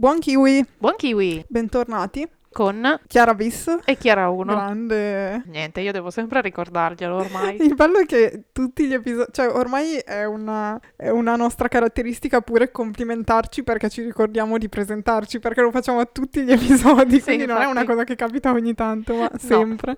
Buon kiwi, Buon kiwi bentornati. Con Chiara Bis, e Chiara 1. grande. Niente, io devo sempre ricordarglielo ormai. Il bello è che tutti gli episodi, cioè ormai è una, è una nostra caratteristica pure complimentarci perché ci ricordiamo di presentarci, perché lo facciamo a tutti gli episodi, Sì, quindi non è una infatti. cosa che capita ogni tanto, ma sempre.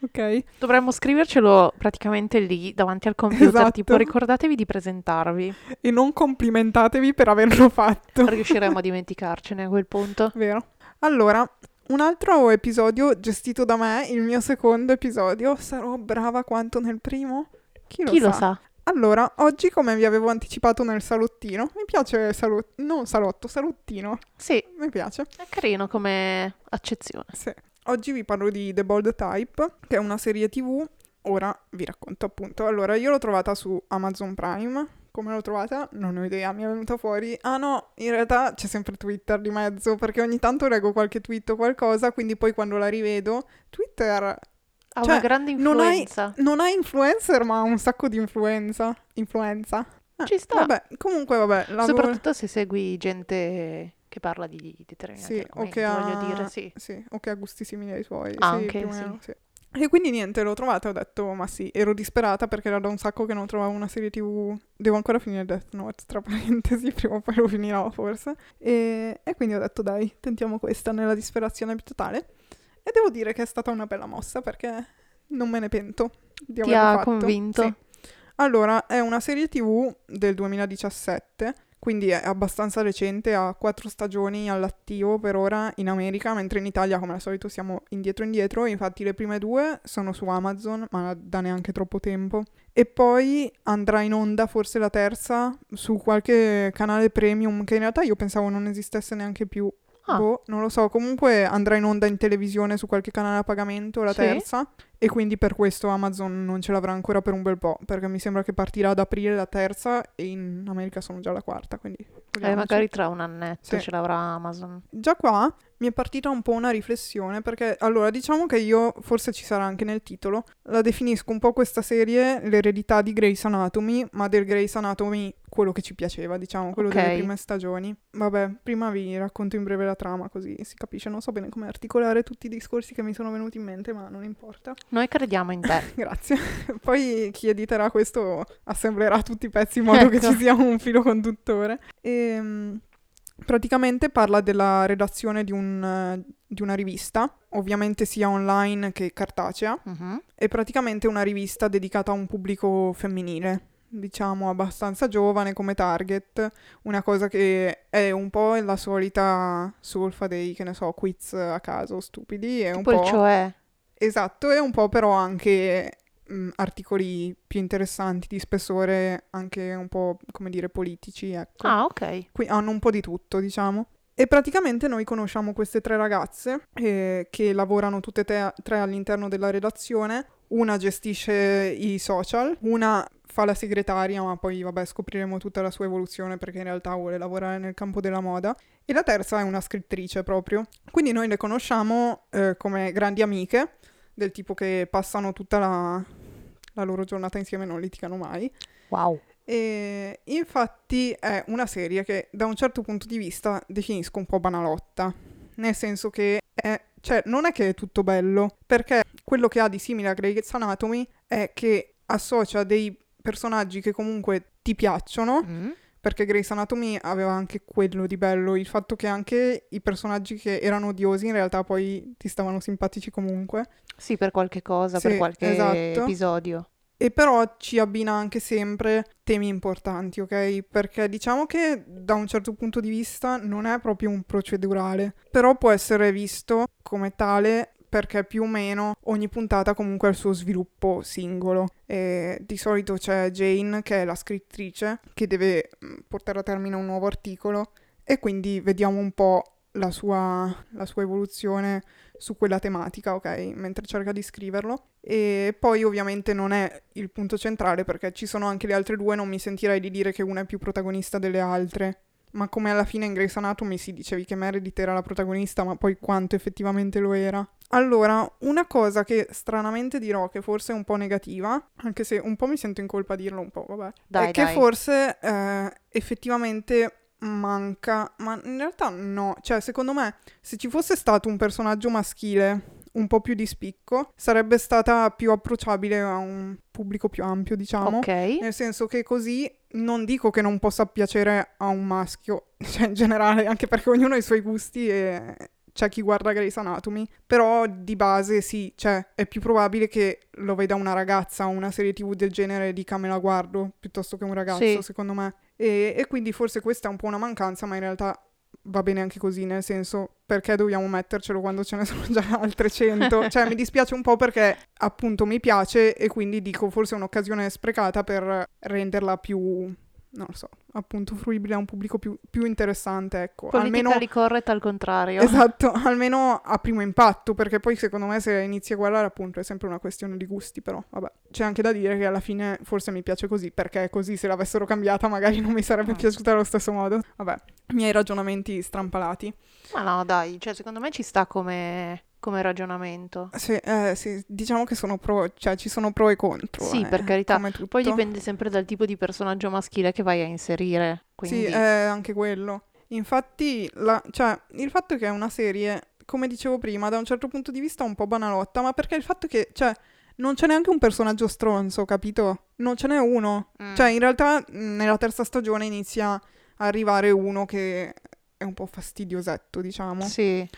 Ok? Dovremmo scrivercelo praticamente lì davanti al computer, Esatto. tipo ricordatevi di presentarvi. E non complimentatevi per averlo fatto. Riusciremo a dimenticarcene a quel punto. Vero? Allora, un altro episodio gestito da me, il mio secondo episodio, sarò brava quanto nel primo? Chi lo Chi sa? lo sa? Allora, oggi come vi avevo anticipato nel salottino, mi piace salotto, non salotto, salottino, Sì, mi piace. è carino come accezione. Sì. Oggi vi parlo di The Bold Type, che è una serie tv, ora vi racconto appunto. Allora, io l'ho trovata su Amazon Prime, come l'ho trovata? Non ho idea, mi è venuta fuori. Ah no, in realtà c'è sempre Twitter di mezzo, perché ogni tanto leggo qualche tweet o qualcosa, quindi poi quando la rivedo, Twitter Ha Cioè, una grande influenza. non ha influencer, ma ha un sacco di influenza. Influenza. Ah, Ci sta. Vabbè, comunque vabbè, Soprattutto se segui gente che parla di determinati Sì, o argomenti, che ha... voglio dire, sì. Sì, o che ha gusti simili ai suoi. Sì, Anche, più o sì. E quindi niente, l'ho trovata e ho detto, ma sì, ero disperata perché era da un sacco che non trovavo una serie tv. Devo ancora finire Death Note, tra parentesi, prima o poi lo finirò forse. E, e quindi ho detto, dai, tentiamo questa nella disperazione più totale. E devo dire che è stata una bella mossa perché non me ne pento di Ti averlo ha fatto. convinto? Sì. Allora, è una serie tv del 2017, quindi è abbastanza recente, ha quattro stagioni all'attivo per ora in America, mentre in Italia, come al solito, siamo indietro indietro. Infatti le prime due sono su Amazon, ma da neanche troppo tempo. E poi andrà in onda forse la terza su qualche canale premium, che in realtà io pensavo non esistesse neanche più. Ah. Boh, non lo so, comunque andrà in onda in televisione su qualche canale a pagamento la Sì. terza e quindi per questo Amazon non ce l'avrà ancora per un bel po', perché mi sembra che partirà ad aprile la terza e in America sono già la quarta, quindi Eh, magari tra un annetto Sì. ce l'avrà Amazon. Già qua mi è partita un po' una riflessione, perché allora diciamo che io, forse ci sarà anche nel titolo, la definisco un po' questa serie l'eredità di Grey's Anatomy, ma del Grey's Anatomy quello che ci piaceva, diciamo, quello delle Ok. prime stagioni. Vabbè, prima vi racconto in breve la trama così si capisce, non so bene come articolare tutti i discorsi che mi sono venuti in mente, ma non importa. Noi crediamo in te. Grazie. Poi chi editerà questo assemblerà tutti i pezzi in modo che Ecco. ci sia un filo conduttore. E, praticamente parla della redazione di, un, di una rivista, ovviamente sia online che cartacea, Mhm. è praticamente una rivista dedicata a un pubblico femminile. Diciamo abbastanza giovane come target, una cosa che è un po' la solita solfa dei, che ne so, quiz a caso stupidi, è un Poi po'... cioè, Esatto, e un po' però anche mh, articoli più interessanti, di spessore, anche un po', come dire, politici, ecco. ah, ok. Qui hanno un po' di tutto, diciamo. E praticamente noi conosciamo queste tre ragazze eh, che lavorano tutte e tre, tre all'interno della redazione. Una gestisce i social, una fa la segretaria, ma poi vabbè scopriremo tutta la sua evoluzione perché in realtà vuole lavorare nel campo della moda. E la terza è una scrittrice proprio. Quindi noi le conosciamo eh, come grandi amiche, del tipo che passano tutta la, la loro giornata insieme e non litigano mai. Wow. E infatti è una serie che da un certo punto di vista definisco un po' banalotta, nel senso che è, cioè, non è che è tutto bello, perché quello che ha di simile a Grey's Anatomy è che associa dei personaggi che comunque ti piacciono, Mm. perché Grey's Anatomy aveva anche quello di bello, il fatto che anche i personaggi che erano odiosi in realtà poi ti stavano simpatici comunque. Sì, per qualche cosa, Sì, per qualche esatto. episodio. E però ci abbina anche sempre temi importanti, ok? Perché diciamo che da un certo punto di vista non è proprio un procedurale, però può essere visto come tale perché più o meno ogni puntata comunque ha il suo sviluppo singolo. E di solito c'è Jane, che è la scrittrice, che deve mm, portare a termine un nuovo articolo e quindi vediamo un po' la sua, la sua evoluzione su quella tematica, ok? Mentre cerca di scriverlo. E poi ovviamente non è il punto centrale perché ci sono anche le altre due, non mi sentirei di dire che una è più protagonista delle altre. Ma come alla fine in Grey's Anatomy si dicevi che Meredith era la protagonista, ma poi quanto effettivamente lo era. Allora, una cosa che stranamente dirò che forse è un po' negativa, anche se un po' mi sento in colpa a dirlo un po', vabbè, Dai, è che dai. forse eh, effettivamente manca, ma in realtà no, cioè secondo me se ci fosse stato un personaggio maschile un po' più di spicco, sarebbe stata più approcciabile a un pubblico più ampio, diciamo. Ok. Nel senso che così non dico che non possa piacere a un maschio, cioè in generale, anche perché ognuno ha i suoi gusti e c'è chi guarda Grey's Anatomy, però di base sì, cioè è più probabile che lo veda una ragazza o una serie tv del genere e dica me la guardo piuttosto che un ragazzo, Sì. secondo me. E, e quindi forse questa è un po' una mancanza, ma in realtà va bene anche così, nel senso perché dobbiamo mettercelo quando ce ne sono già altre 100? cioè mi dispiace un po' perché appunto mi piace e quindi dico forse è un'occasione sprecata per renderla più non lo so, appunto fruibile a un pubblico più, più interessante, ecco. Almeno Politically correct al contrario. Esatto, almeno a primo impatto, perché poi secondo me se inizi a guardare appunto è sempre una questione di gusti, però vabbè. C'è anche da dire che alla fine forse mi piace così, perché così se l'avessero cambiata magari non mi sarebbe Mm. piaciuta allo stesso modo. Vabbè, miei ragionamenti strampalati. Ma no, dai, cioè secondo me ci sta come, come ragionamento. Sì, eh, sì, diciamo che sono pro, cioè ci sono pro e contro. Sì, eh, per carità. Poi dipende sempre dal tipo di personaggio maschile che vai a inserire. Quindi... Sì, è anche quello. Infatti, la- cioè, il fatto che è una serie, come dicevo prima, da un certo punto di vista un po' banalotta, ma perché il fatto che, cioè, non c'è neanche un personaggio stronzo, capito? Non ce n'è uno. Mm. Cioè, in realtà, mh, nella terza stagione inizia a arrivare uno che è un po' fastidiosetto, diciamo. Sì,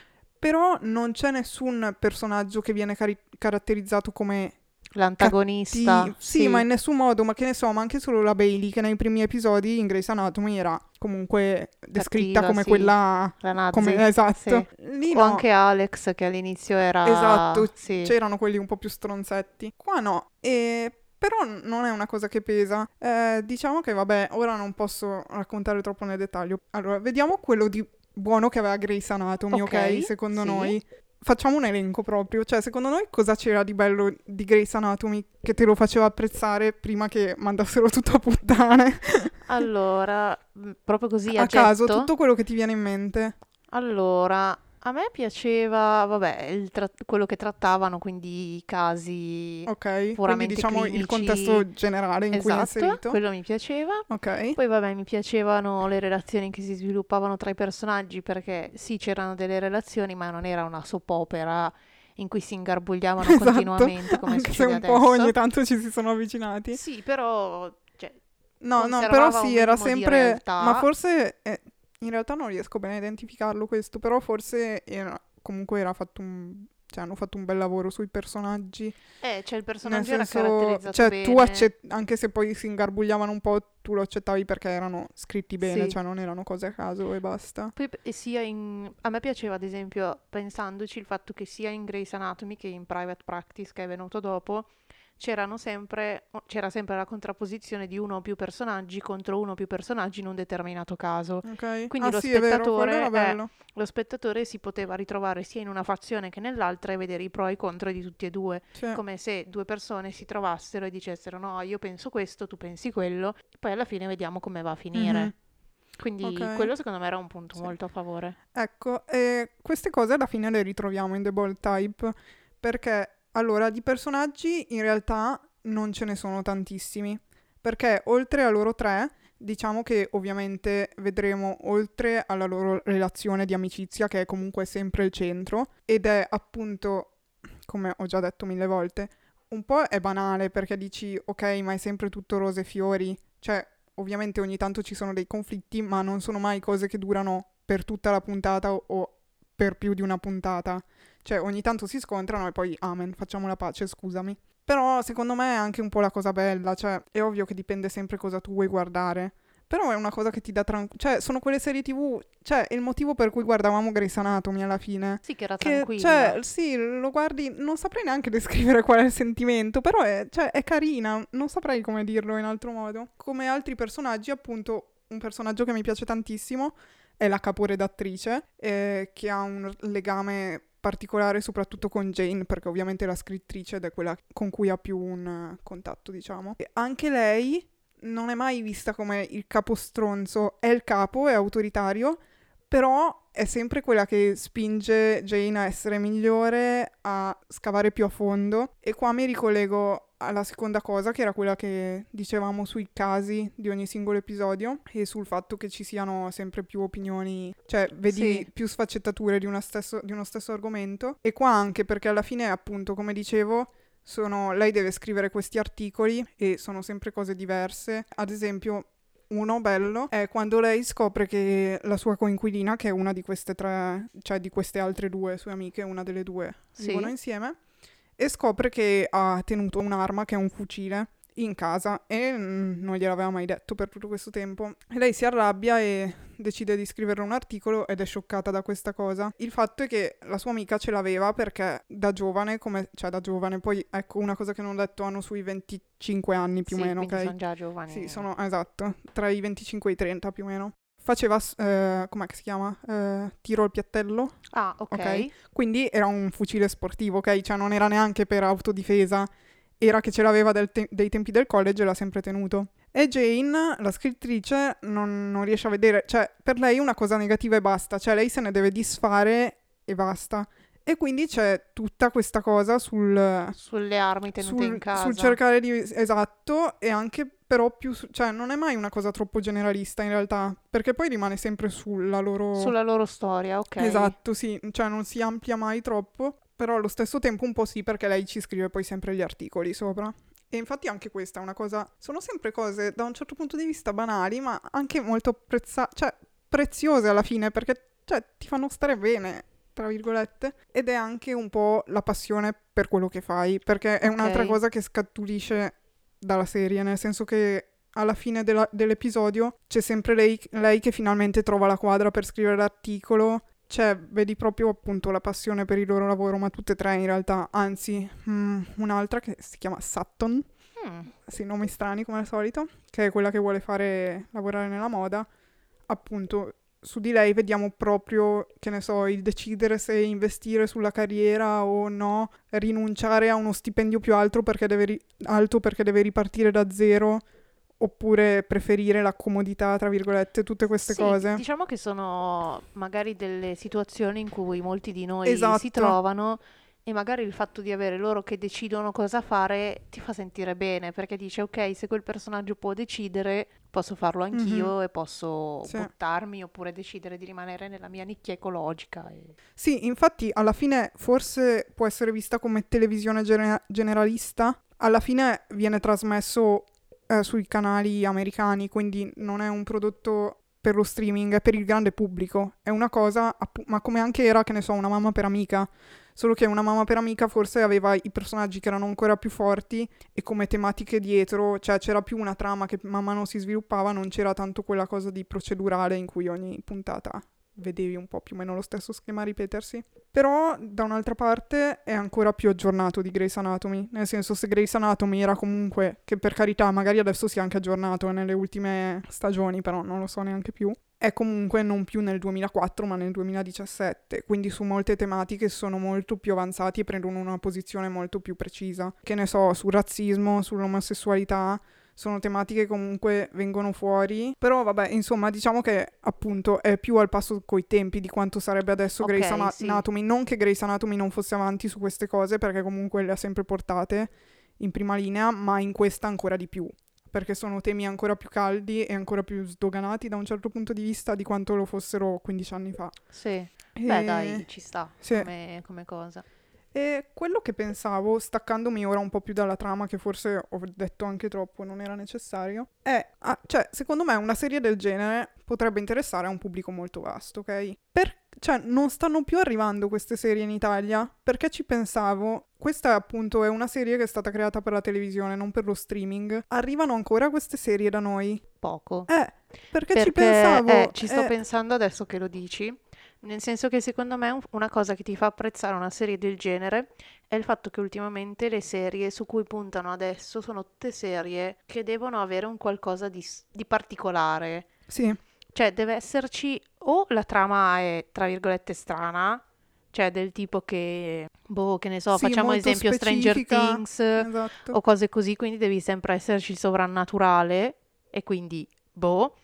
Però non c'è nessun personaggio che viene cari- caratterizzato come l'antagonista. sì, sì, ma in nessun modo, ma che ne so, ma anche solo la Bailey che nei primi episodi in Grey's Anatomy era comunque descritta Cattiva, come sì. quella La Nazi. come esatto. sì. Lì O no, anche Alex che all'inizio era... Esatto, Sì. c'erano quelli un po' più stronzetti. Qua no. E però non è una cosa che pesa. Eh, diciamo che vabbè, ora non posso raccontare troppo nel dettaglio. Allora, vediamo quello di buono che aveva Grey's Anatomy, ok? Ok, Secondo sì. noi. Facciamo un elenco proprio, cioè secondo noi cosa c'era di bello di Grey's Anatomy che te lo faceva apprezzare prima che mandassero tutto a puttane? Allora, proprio così a, a caso, tutto quello che ti viene in mente. Allora, a me piaceva, vabbè, il tra- quello che trattavano, quindi i casi Ok, quindi puramente diciamo il clinici. contesto generale in cui è Esatto, inserito. quello mi piaceva. Ok. Poi vabbè, mi piacevano le relazioni che si sviluppavano tra i personaggi perché sì, c'erano delle relazioni, ma non era una soap opera in cui si ingarbugliavano Esatto, continuamente come Anche se succede un po' adesso. ogni tanto ci si sono avvicinati. Sì, però cioè, No, no, però conservava sì, era minimo di sempre... realtà. Ma forse... eh, in realtà non riesco bene a identificarlo questo, però forse era... comunque era fatto un... Cioè, hanno fatto un bel lavoro sui personaggi. eh, cioè Nel il personaggio era senso, caratterizzato cioè, bene. tu accett- anche se poi si ingarbugliavano un po', tu lo accettavi perché erano scritti bene, Sì. cioè non erano cose a caso e basta. Poi e sia in... A me piaceva, ad esempio, pensandoci, il fatto che sia in Grey's Anatomy che in Private Practice, che è venuto dopo, c'era sempre la contrapposizione di uno o più personaggi contro uno o più personaggi in un determinato caso. Ok? Quindi ah, lo sì, è spettatore è- bello. Lo spettatore si poteva ritrovare sia in una fazione che nell'altra e vedere i pro e i contro di tutti e due, Cioè, come se due persone si trovassero e dicessero no, io penso questo, tu pensi quello, e poi alla fine vediamo come va a finire. Mhm. Quindi Ok. quello secondo me era un punto Sì. molto a favore. Ecco, e queste cose alla fine le ritroviamo in The Bold Type perché allora di personaggi in realtà non ce ne sono tantissimi perché oltre a loro tre diciamo che ovviamente vedremo oltre alla loro relazione di amicizia che è comunque sempre il centro ed è appunto come ho già detto mille volte un po' è banale perché dici ok ma è sempre tutto rose e fiori cioè ovviamente ogni tanto ci sono dei conflitti ma non sono mai cose che durano per tutta la puntata o, per più di una puntata. Cioè, ogni tanto si scontrano e poi amen, facciamo la pace, scusami. Però secondo me è anche un po' la cosa bella, cioè è ovvio che dipende sempre cosa tu vuoi guardare. Però è una cosa che ti dà tranquillità. Cioè, sono quelle serie TV. Cioè, il motivo per cui guardavamo Grey's Anatomy alla fine. Sì, che era Che, tranquilla. cioè, sì, lo guardi, non saprei neanche descrivere qual è il sentimento, però è, cioè, è carina, non saprei come dirlo in altro modo. Come altri personaggi, appunto, un personaggio che mi piace tantissimo è la caporedattrice, eh, che ha un legame particolare soprattutto con Jane, perché ovviamente è la scrittrice ed è quella con cui ha più un eh, contatto, diciamo. E anche lei non è mai vista come il capo stronzo, è il capo, è autoritario, però è sempre quella che spinge Jane a essere migliore, a scavare più a fondo. E qua mi ricollego alla seconda cosa, che era quella che dicevamo sui casi di ogni singolo episodio e sul fatto che ci siano sempre più opinioni, cioè vedi Sì. più sfaccettature di, stesso- di uno stesso argomento. E qua anche perché alla fine, appunto, come dicevo, sono, lei deve scrivere questi articoli e sono sempre cose diverse. Ad esempio, uno bello è quando lei scopre che la sua coinquilina, che è una di queste tre, cioè di queste altre due sue amiche, una delle due Sì. vivono insieme, e scopre che ha tenuto un'arma che è un fucile in casa e mm, non gliel'aveva mai detto per tutto questo tempo. E lei si arrabbia e decide di scrivere un articolo ed è scioccata da questa cosa. Il fatto è che la sua amica ce l'aveva perché da giovane, come, cioè da giovane, poi ecco una cosa che non ho detto, hanno sui 25 anni più o Sì, meno, quindi ok? sono già giovani. Sì, sono esatto, tra i 25 e i 30 più o meno. Faceva, eh, com'è che si chiama? Eh, tiro al piattello. Ah, ok. Ok. Quindi era un fucile sportivo, ok? Cioè non era neanche per autodifesa, era che ce l'aveva te- dei tempi del college e l'ha sempre tenuto. E Jane, la scrittrice, non, non riesce a vedere, cioè per lei una cosa negativa e basta, cioè lei se ne deve disfare e basta. E quindi c'è tutta questa cosa sul, Sulle armi tenute sul, in casa. sul cercare di... Esatto, e anche però più... cioè non è mai una cosa troppo generalista in realtà, perché poi rimane sempre sulla loro... Sulla loro storia, ok. Esatto, sì, cioè non si amplia mai troppo, però allo stesso tempo un po' sì perché lei ci scrive poi sempre gli articoli sopra. E infatti anche questa è una cosa, sono sempre cose da un certo punto di vista banali, ma anche molto apprezza- cioè preziose alla fine perché cioè, ti fanno stare bene, tra virgolette, ed è anche un po' la passione per quello che fai, perché è un'altra Ok. cosa che scaturisce dalla serie, nel senso che alla fine della- dell'episodio c'è sempre lei, lei che finalmente trova la quadra per scrivere l'articolo. Cioè, vedi proprio appunto la passione per il loro lavoro, ma tutte e tre in realtà, anzi, mm, un'altra che si chiama Sutton, Mm, sì, nomi strani come al solito, che è quella che vuole fare lavorare nella moda. Appunto, su di lei vediamo proprio, che ne so, il decidere se investire sulla carriera o no, rinunciare a uno stipendio più alto perché deve, ri- alto perché deve ripartire da zero, oppure preferire la comodità, tra virgolette, tutte queste sì, cose. Diciamo che sono magari delle situazioni in cui molti di noi Esatto. si trovano e magari il fatto di avere loro che decidono cosa fare ti fa sentire bene perché dice ok, se quel personaggio può decidere, posso farlo anch'io e posso. Sì. buttarmi oppure decidere di rimanere nella mia nicchia ecologica. e- Sì, infatti alla fine forse può essere vista come televisione gene- generalista, alla fine viene trasmesso eh, sui canali americani, quindi non è un prodotto per lo streaming, è per il grande pubblico, è una cosa, appu- ma come anche era, che ne so, una mamma per amica, solo che una mamma per amica forse aveva i personaggi che erano ancora più forti e come tematiche dietro, cioè c'era più una trama che man mano si sviluppava, non c'era tanto quella cosa di procedurale in cui ogni puntata vedevi un po' più o meno lo stesso schema ripetersi. Però da un'altra parte è ancora più aggiornato di Grey's Anatomy, nel senso se Grey's Anatomy era comunque, che per carità magari adesso si è anche aggiornato nelle ultime stagioni, però non lo so neanche più, è comunque non più nel 2004 ma nel 2017, quindi su molte tematiche sono molto più avanzati e prendono una posizione molto più precisa, che ne so, sul razzismo, sull'omosessualità, sono tematiche che comunque vengono fuori. Però vabbè, insomma, diciamo che appunto è più al passo coi tempi di quanto sarebbe adesso Ok, Grey's Ana- sì. Anatomy. Non che Grey's Anatomy non fosse avanti su queste cose, perché comunque le ha sempre portate in prima linea, ma in questa ancora di più. Perché sono temi ancora più caldi e ancora più sdoganati da un certo punto di vista di quanto lo fossero 15 anni fa. Sì, beh E- dai, ci sta sì. come, come cosa. E quello che pensavo, staccandomi ora un po' più dalla trama, che forse ho detto anche troppo, non era necessario, è, ah, cioè, secondo me una serie del genere potrebbe interessare a un pubblico molto vasto, ok? Per- cioè, non stanno più arrivando queste serie in Italia, perché ci pensavo, questa appunto è una serie che è stata creata per la televisione, non per lo streaming. Arrivano ancora queste serie da noi? Poco. Eh, perché, ci Perché, pensavo... eh, ci sto eh, pensando adesso che lo dici, nel senso che secondo me un- una cosa che ti fa apprezzare una serie del genere è il fatto che ultimamente le serie su cui puntano adesso sono tutte serie che devono avere un qualcosa di, di particolare. Sì, Cioè, deve esserci o la trama è, tra virgolette, strana, cioè del tipo che, boh, che ne so, Sì, facciamo esempio Stranger Things esatto. o cose così, quindi devi sempre esserci il sovrannaturale e quindi, boh,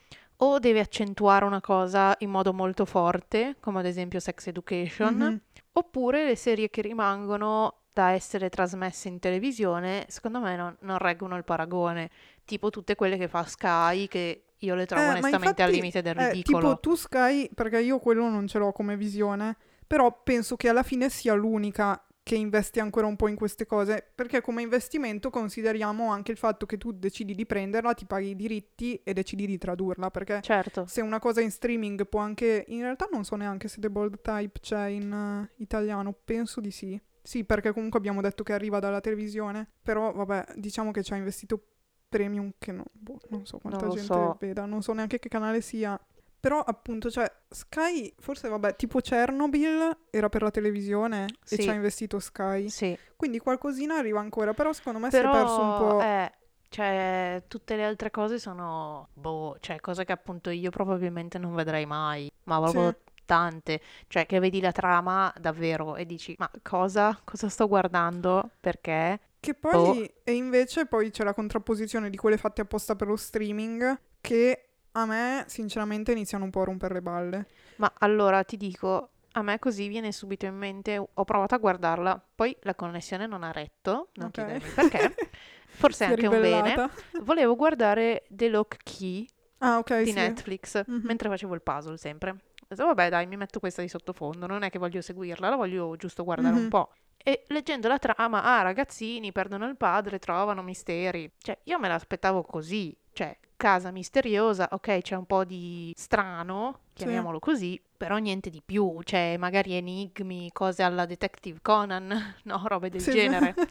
o deve accentuare una cosa in modo molto forte, come ad esempio Sex Education, Mhm. oppure le serie che rimangono da essere trasmesse in televisione, secondo me non, non reggono il paragone. Tipo tutte quelle che fa Sky, che io le trovo Eh, onestamente al infatti, limite del eh, ridicolo. tipo tu Sky, perché io quello non ce l'ho come visione, però penso che alla fine sia l'unica che investe ancora un po' in queste cose, perché come investimento consideriamo anche il fatto che tu decidi di prenderla, ti paghi i diritti e decidi di tradurla, perché Certo. se una cosa in streaming può anche... In realtà non so neanche se The Bold Type c'è in eh, italiano, penso di sì. Sì, perché comunque abbiamo detto che arriva dalla televisione, però vabbè, diciamo che ci ha investito premium che non, boh, non so quanta Non gente so. veda, non so neanche che canale sia. Però appunto, cioè, Sky, forse vabbè, tipo Chernobyl era per la televisione e Sì. ci ha investito Sky. Sì. Quindi qualcosina arriva ancora, però secondo me si è Però, perso un po'... eh, cioè, tutte le altre cose sono, boh, cioè, cose che appunto io probabilmente non vedrei mai, ma proprio Sì. tante. Cioè, che vedi la trama davvero e dici, ma cosa? Cosa sto guardando? Perché? Che Boh. poi, e invece poi c'è la contrapposizione di quelle fatte apposta per lo streaming, che a me sinceramente iniziano un po' a rompere le balle. Ma allora ti dico, a me così viene subito in mente, ho provato a guardarla, poi la connessione non ha retto, non Ok. chiedermi perché, forse anche un bene. Volevo guardare The Lock Key Ah, ok, di sì. Netflix Mhm. mentre facevo il puzzle sempre. Ho detto, vabbè, dai, mi metto questa di sottofondo, non è che voglio seguirla, la voglio giusto guardare un Mhm. po'. E leggendo la trama, ah, ragazzini perdono il padre, trovano misteri. Cioè, io me l'aspettavo così. Cioè, casa misteriosa, ok, c'è un po' di strano, chiamiamolo così, però niente di più. Cioè, magari enigmi, cose alla Detective Conan, no, robe del Sì, sì. genere.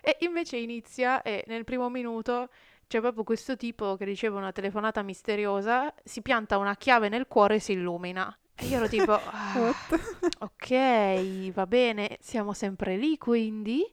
E invece inizia e nel primo minuto c'è proprio questo tipo che riceve una telefonata misteriosa, si pianta una chiave nel cuore e si illumina. E io ero tipo, "Ah, ok, va bene, siamo sempre lì quindi?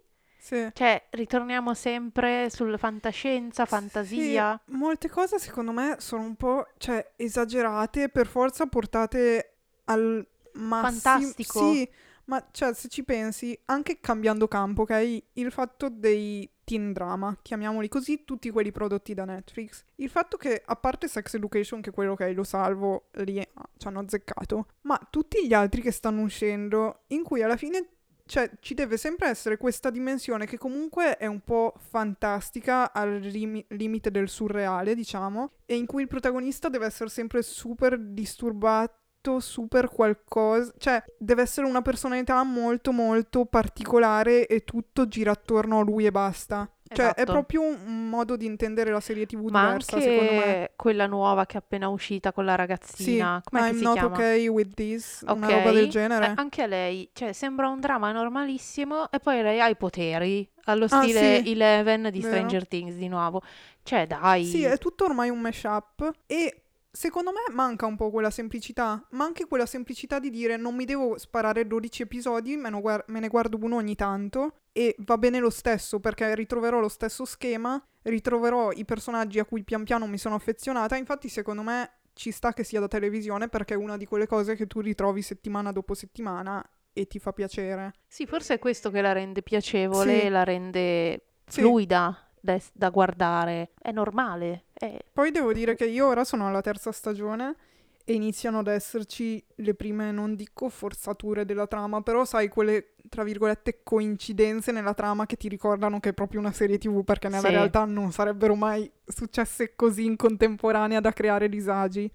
Sì. Cioè, ritorniamo sempre sulla fantascienza, fantasia. Sì, molte cose secondo me sono un po', cioè, esagerate, per forza portate al massimo. Fantastico. Sì, ma cioè, se ci pensi, anche cambiando campo, ok? Il fatto dei teen drama, chiamiamoli così, tutti quelli prodotti da Netflix. Il fatto che, a parte Sex Education, che quello ok, lo salvo, lì ah, ci hanno azzeccato, ma tutti gli altri che stanno uscendo, in cui alla fine cioè, ci deve sempre essere questa dimensione che comunque è un po' fantastica al rimi- limite del surreale, diciamo, e in cui il protagonista deve essere sempre super disturbato, super qualcosa, cioè deve essere una personalità molto molto particolare e tutto gira attorno a lui e basta. Cioè, è Esatto. proprio un- modo di intendere la serie TV Ma diversa, secondo me. anche quella nuova che è appena uscita con la Sì, ragazzina, che I'm si not chiama? okay with this, una Ok, roba del eh, genere. anche a lei, cioè sembra un dramma normalissimo e poi lei ha i poteri, allo Ah, stile sì, Eleven di vero. Stranger Things di nuovo. Cioè dai, Sì, è tutto ormai un mashup e secondo me manca un po' quella semplicità, ma anche quella semplicità di dire non mi devo sparare 12 episodi, me, ne guar- me ne guardo uno ogni tanto e va bene lo stesso perché ritroverò lo stesso schema, ritroverò i personaggi a cui pian piano mi sono affezionata, infatti secondo me ci sta che sia da televisione perché è una di quelle cose che tu ritrovi settimana dopo settimana e ti fa piacere. Sì, forse è questo che la rende piacevole, Sì. la rende Sì. Da, da guardare. È normale. È... Poi devo dire che io ora sono alla terza stagione e iniziano ad esserci le prime, non dico forzature della trama, però sai quelle, tra virgolette, coincidenze nella trama che ti ricordano che è proprio una serie TV, perché nella Sì. realtà non sarebbero mai successe così in contemporanea da creare disagi.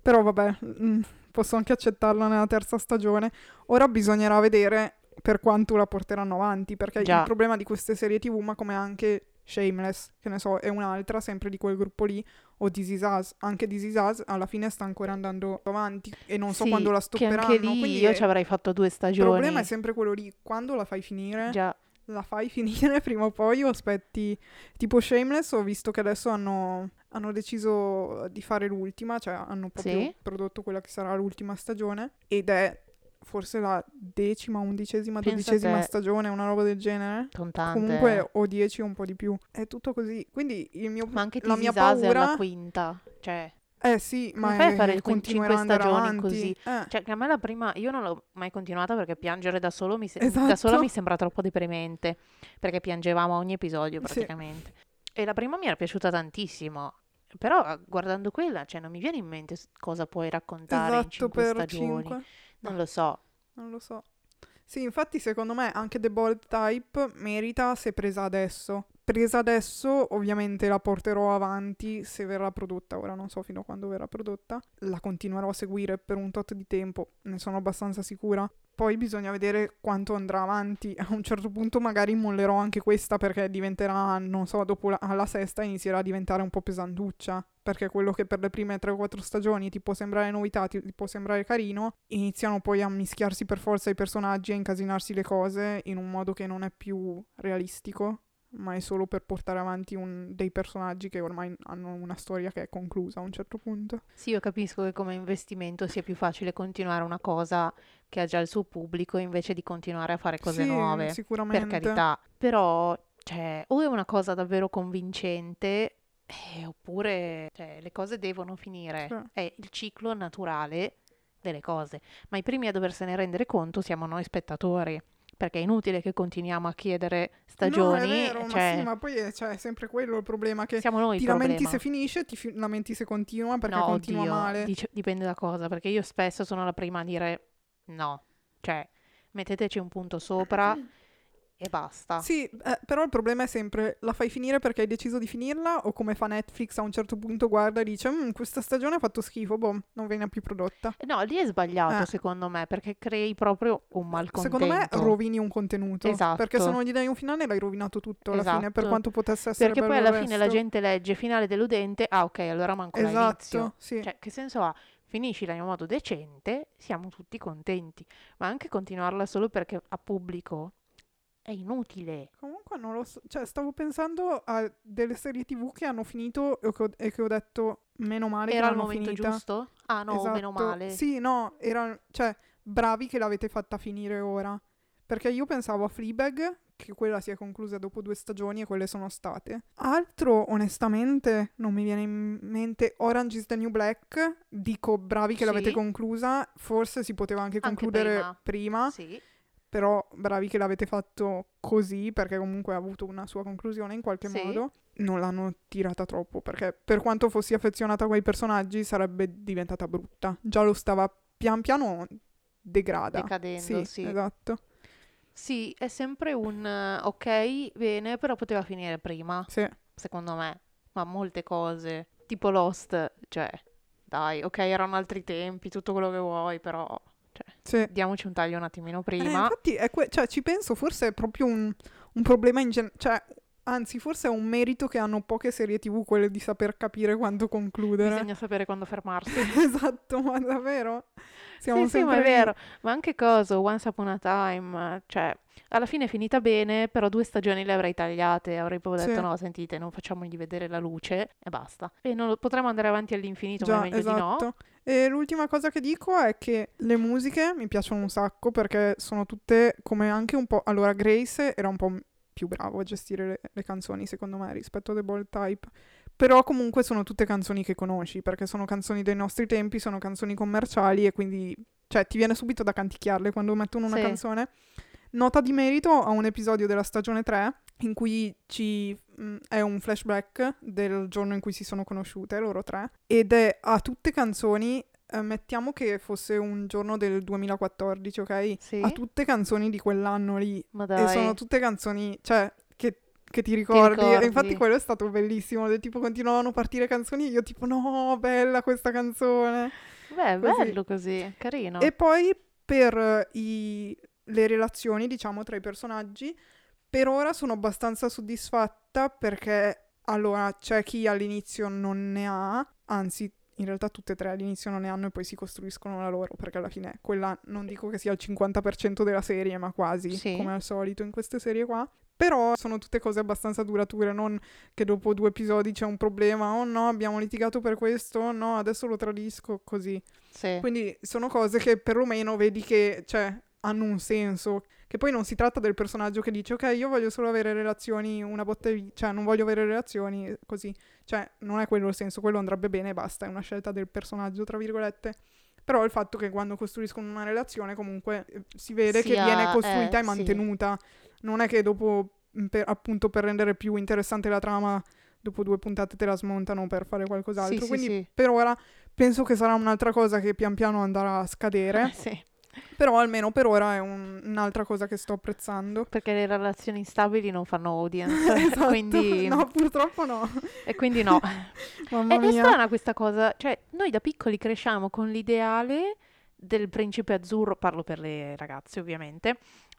Però vabbè, mm, posso anche accettarla nella terza stagione. Ora bisognerà vedere per quanto la porteranno avanti, perché Già. il problema di queste serie TV, ma come anche Shameless, che ne so, è un'altra, sempre di quel gruppo lì, o This Is Us, anche This Is Us alla fine sta ancora andando avanti e non so Sì, quando la che stopperanno. anche lì quindi io è- ci avrei fatto due il stagioni. problema è sempre quello lì, quando la fai finire, Già, la fai finire prima o poi o aspetti tipo Shameless ho visto che adesso hanno, hanno deciso di fare l'ultima cioè hanno proprio Sì. prodotto quella che sarà l'ultima stagione ed è forse la decima, undicesima, Pensa dodicesima stagione una roba del genere con tante. comunque o 10 o un po' di più è tutto così quindi il mio Ma anche la mia è alla paura quinta. Cioè, eh sì ma fai a fare il cinque ad andare stagioni avanti. così? Eh, cioè, che a me la prima, io non l'ho mai continuata perché piangere da, solo mi se- da Esatto. sola mi sembra troppo deprimente, perché piangevamo ogni episodio Sì. praticamente. E la prima mi era piaciuta tantissimo, però guardando quella, cioè, non mi viene in mente cosa puoi raccontare in esatto cinque per stagioni. 5 Non lo so. Non lo so. Sì, infatti secondo me anche The Bold Type merita se presa adesso. Presa adesso ovviamente la porterò avanti se verrà prodotta, ora non so fino a quando verrà prodotta, la continuerò a seguire per un tot di tempo, ne sono abbastanza sicura. Poi bisogna vedere quanto andrà avanti. A un certo punto magari mollerò anche questa perché diventerà, non so, dopo la, alla sesta inizierà a diventare un po' pesantuccia. Perché quello che per le prime 3 o 4 stagioni ti può sembrare novità, ti può sembrare carino, iniziano poi a mischiarsi per forza i personaggi, a incasinarsi le cose in un modo che non è più realistico ma è solo per portare avanti un, dei personaggi che ormai hanno una storia che è conclusa a un certo punto. Sì, io capisco che come investimento sia più facile continuare una cosa che ha già il suo pubblico invece di continuare a fare cose sì, nuove. Sicuramente. Per carità. Però, cioè, o è una cosa davvero convincente eh, oppure cioè, le cose devono finire. Sì. È il ciclo naturale delle cose. Ma i primi a doversene rendere conto siamo noi spettatori perché è inutile che continuiamo a chiedere stagioni. No, è vero, cioè, ma sì, ma poi è, cioè, è sempre quello il problema che siamo noi ti lamenti se finisce, ti fi- lamenti se continua perché no, continua oddio, male. dic- dipende da cosa, perché io spesso sono la prima a dire no, cioè metteteci un punto sopra e basta. Sì, eh, però il problema è sempre la fai finire perché hai deciso di finirla o come fa Netflix a un certo punto guarda e dice "Mm, questa stagione ha fatto schifo, boh, non viene più prodotta. No, lì è sbagliato Eh. secondo me, perché crei proprio un malcontento. Secondo me rovini un contenuto. Esatto. Perché se non gli dai un finale l'hai rovinato tutto alla fine, per Esatto. quanto potesse essere Perché poi alla il fine la resto. gente legge finale deludente, ah ok, allora manco l'inizio. Esatto, sì. Cioè, che senso ha? Finiscila in modo decente, siamo tutti contenti. Ma anche continuarla solo perché a pubblico è inutile. Comunque non lo so, cioè stavo pensando a delle serie tv che hanno finito e che ho, e che ho detto meno male Era che il l'hanno momento finita. giusto? Ah no, Esatto. meno male. Sì, no, era, cioè, bravi che l'avete fatta finire ora. Perché io pensavo a Fleabag, che quella si è conclusa dopo due stagioni e quelle sono state. Altro, onestamente, non mi viene in mente. Orange is the New Black, dico bravi che Sì. l'avete conclusa, forse si poteva anche Anche concludere prima. prima, Sì, però bravi che l'avete fatto così, perché comunque ha avuto una sua conclusione in qualche Sì. modo. Non l'hanno tirata troppo, perché per quanto fossi affezionata a quei personaggi sarebbe diventata brutta. Già lo stava pian piano degrada. decadendo, sì. Esatto. Sì, è sempre un eh, ok, bene, però poteva finire prima, Sì. secondo me. Ma molte cose, tipo Lost, cioè, dai, ok, erano altri tempi, tutto quello che vuoi, però, sì. diamoci un taglio un attimino Eh, prima. infatti, è que- cioè, ci penso, forse è proprio un, un problema in generale. Cioè, anzi, forse è un merito che hanno poche serie TV, quelle di saper capire quando concludere. Bisogna sapere quando fermarsi. esatto, ma davvero? Siamo sì, sì, ma è lì. vero. Ma anche cosa, Once Upon a Time, cioè, alla fine è finita bene, però due stagioni le avrei tagliate, avrei proprio detto Sì. no, sentite, non facciamogli vedere la luce e basta. E non lo- potremmo andare avanti all'infinito, ma Già, è meglio di esatto. no. E l'ultima cosa che dico è che le musiche mi piacciono un sacco perché sono tutte come anche un po'... Allora, Grace era un po' più bravo a gestire le, le canzoni, secondo me, rispetto a The Bold Type. Però comunque sono tutte canzoni che conosci, perché sono canzoni dei nostri tempi, sono canzoni commerciali e quindi... Cioè, ti viene subito da canticchiarle quando mettono una Sì. canzone. Nota di merito a un episodio della stagione 3 in cui ci mh, è un flashback del giorno in cui si sono conosciute loro tre ed è a tutte canzoni eh, mettiamo che fosse un giorno del 2014 ok Sì. a tutte canzoni di quell'anno lì Ma e dai. sono tutte canzoni cioè che, che ti ricordi. ricordi. e infatti quello è stato bellissimo del tipo continuavano a partire canzoni e io tipo no bella questa canzone Beh, così. bello così, carino. e poi per i- le relazioni, diciamo, tra i personaggi, per ora sono abbastanza soddisfatta perché, allora, c'è chi all'inizio non ne ha, anzi, in realtà tutte e tre all'inizio non ne hanno e poi si costruiscono la loro, perché alla fine quella non dico che sia il 50% della serie, ma quasi, Sì. come al solito in queste serie qua. Però sono tutte cose abbastanza durature, non che dopo due episodi c'è un problema, oh no, abbiamo litigato per questo, oh no, adesso lo tradisco, così. Sì. Quindi sono cose che perlomeno vedi che, cioè, hanno un senso. Che poi non si tratta del personaggio che dice, ok, io voglio solo avere relazioni, una botta di... cioè, non voglio avere relazioni, così. Cioè, non è quello il senso, quello andrebbe bene e basta, è una scelta del personaggio, tra virgolette. Però il fatto che quando costruiscono una relazione comunque eh, si vede che Sia- viene costruita eh, e sì. mantenuta. Non è che dopo, mh, per- appunto, per rendere più interessante la trama, dopo due puntate te la smontano per fare qualcos'altro. Sì, sì, Quindi sì. per ora penso che sarà un'altra cosa che pian piano andrà a scadere. sì. Però almeno per ora è un- un'altra cosa che sto apprezzando. Perché le relazioni instabili non fanno audience, Esatto. quindi... No, purtroppo no. E quindi no. Mamma È, è mia. strana questa cosa, cioè noi da piccoli cresciamo con l'ideale del principe azzurro, parlo per le ragazze ovviamente,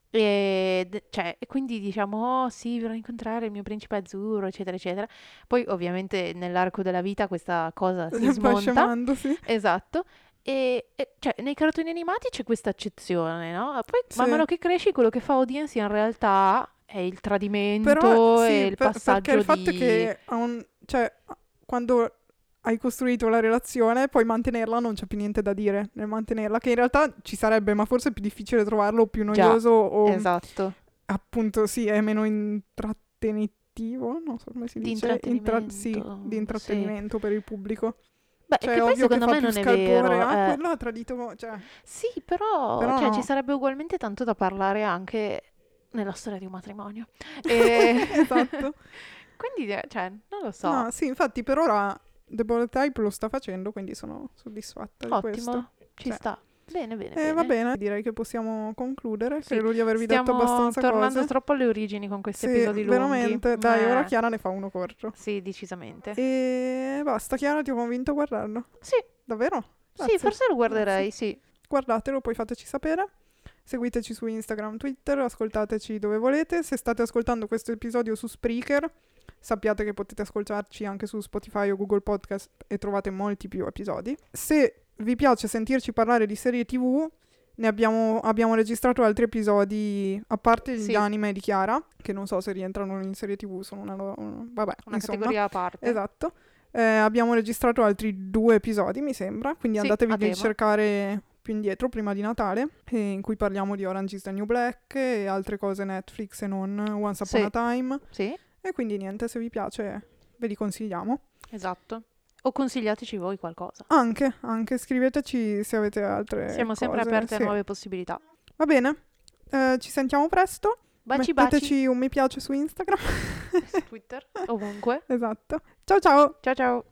e, d- cioè, e quindi diciamo, oh sì, vorrei incontrare il mio principe azzurro, eccetera, eccetera. Poi ovviamente nell'arco della vita questa cosa si smonta, scemando, sì. esatto. E, e, cioè, nei cartoni animati c'è questa accezione, no? Poi man Sì. mano che cresci, quello che fa audience in realtà è il tradimento Però sì, e il per- passaggio perché il fatto di... che un- cioè, quando hai costruito la relazione, poi mantenerla non c'è più niente da dire nel mantenerla, che in realtà ci sarebbe, ma forse è più difficile trovarlo, o più Già, noioso o Esatto. appunto sì, è meno intrattenitivo, non so come si Di dice, Intra- intrattenimento, sì, di sì. intrattenimento per il pubblico. Beh, Cioè, che poi che secondo fa me non è vero. ah, eh. quello ha tradito, cioè, Sì, però, Però cioè, no. ci sarebbe ugualmente tanto da parlare anche nella storia di un matrimonio. E... esatto. Quindi, eh, cioè, non lo so. No, sì, infatti per ora The Bullet Type lo sta facendo, quindi sono soddisfatta di questo. Ottimo, ci Cioè. sta. Bene, bene, E bene. va bene, direi che possiamo concludere. Sì, Credo di avervi detto Stiamo abbastanza tornando cose. troppo alle origini con questi Sì, episodi lunghi. veramente. Dai, Eh, ora Chiara ne fa uno corto. Sì, decisamente. E basta, Chiara, ti ho convinto a guardarlo. Sì, Davvero? sì, Grazie. forse lo guarderei, sì. Guardatelo, poi fateci sapere. Seguiteci su Instagram, Twitter, ascoltateci dove volete. Se state ascoltando questo episodio su Spreaker, sappiate che potete ascoltarci anche su Spotify o Google Podcast e trovate molti più episodi. Se vi piace sentirci parlare di serie TV, ne abbiamo, abbiamo registrato altri episodi, a parte gli Sì. anime di Chiara, che non so se rientrano in serie TV, sono una loro... Vabbè, Una insomma. categoria a parte. Esatto. Eh, abbiamo registrato altri due episodi, mi sembra, quindi Sì, andatevi a cercare più indietro, prima di Natale, eh, in cui parliamo di Orange is the New Black e altre cose Netflix e non Once Upon Sì. a Time. Sì, E quindi niente, se vi piace ve li consigliamo. esatto. O consigliateci voi qualcosa. Anche, anche scriveteci se avete altre Siamo sempre cose, aperte sì. a nuove possibilità. Va bene, Eh, ci sentiamo presto. Baci baci Metteteci un mi piace su Instagram. su Twitter, ovunque. esatto. Ciao ciao! Ciao ciao.